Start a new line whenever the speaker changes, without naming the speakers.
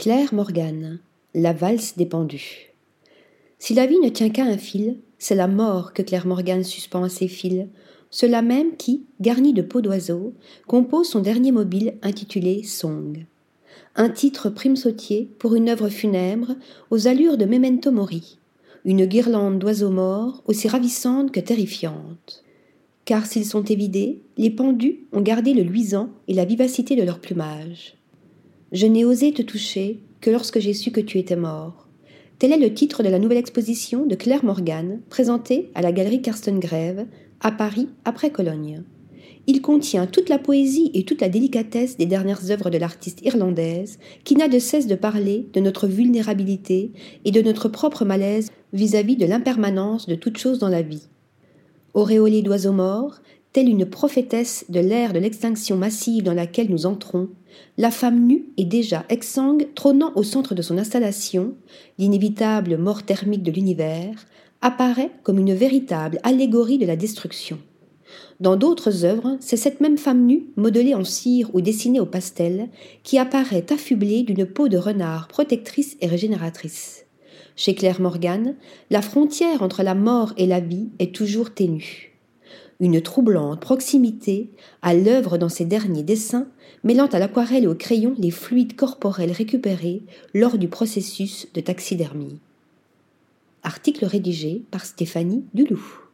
Claire Morgane, La valse des pendus. Si la vie ne tient qu'à un fil, c'est la mort que Claire Morgane suspend à ses fils, cela même qui, garni de peau d'oiseau, compose son dernier mobile intitulé Song. Un titre prime sautier pour une œuvre funèbre aux allures de memento mori, une guirlande d'oiseaux morts aussi ravissante que terrifiante. Car s'ils sont évidés, les pendus ont gardé le luisant et la vivacité de leur plumage. Je n'ai osé te toucher que lorsque j'ai su que tu étais mort. Tel est le titre de la nouvelle exposition de Claire Morgan, présentée à la galerie Carsten Grève, à Paris, après Cologne. Il contient toute la poésie et toute la délicatesse des dernières œuvres de l'artiste irlandaise, qui n'a de cesse de parler de notre vulnérabilité et de notre propre malaise vis-à-vis de l'impermanence de toute chose dans la vie. Auréolée d'oiseaux morts, telle une prophétesse de l'ère de l'extinction massive dans laquelle nous entrons, la femme nue et déjà exsangue trônant au centre de son installation, l'inévitable mort thermique de l'univers, apparaît comme une véritable allégorie de la destruction. Dans d'autres œuvres, c'est cette même femme nue, modelée en cire ou dessinée au pastel, qui apparaît affublée d'une peau de renard protectrice et régénératrice. Chez Claire Morgan, la frontière entre la mort et la vie est toujours ténue une troublante proximité à l'œuvre dans ses derniers dessins, mêlant à l'aquarelle et au crayon les fluides corporels récupérés lors du processus de taxidermie. Article rédigé par Stéphanie Duloup.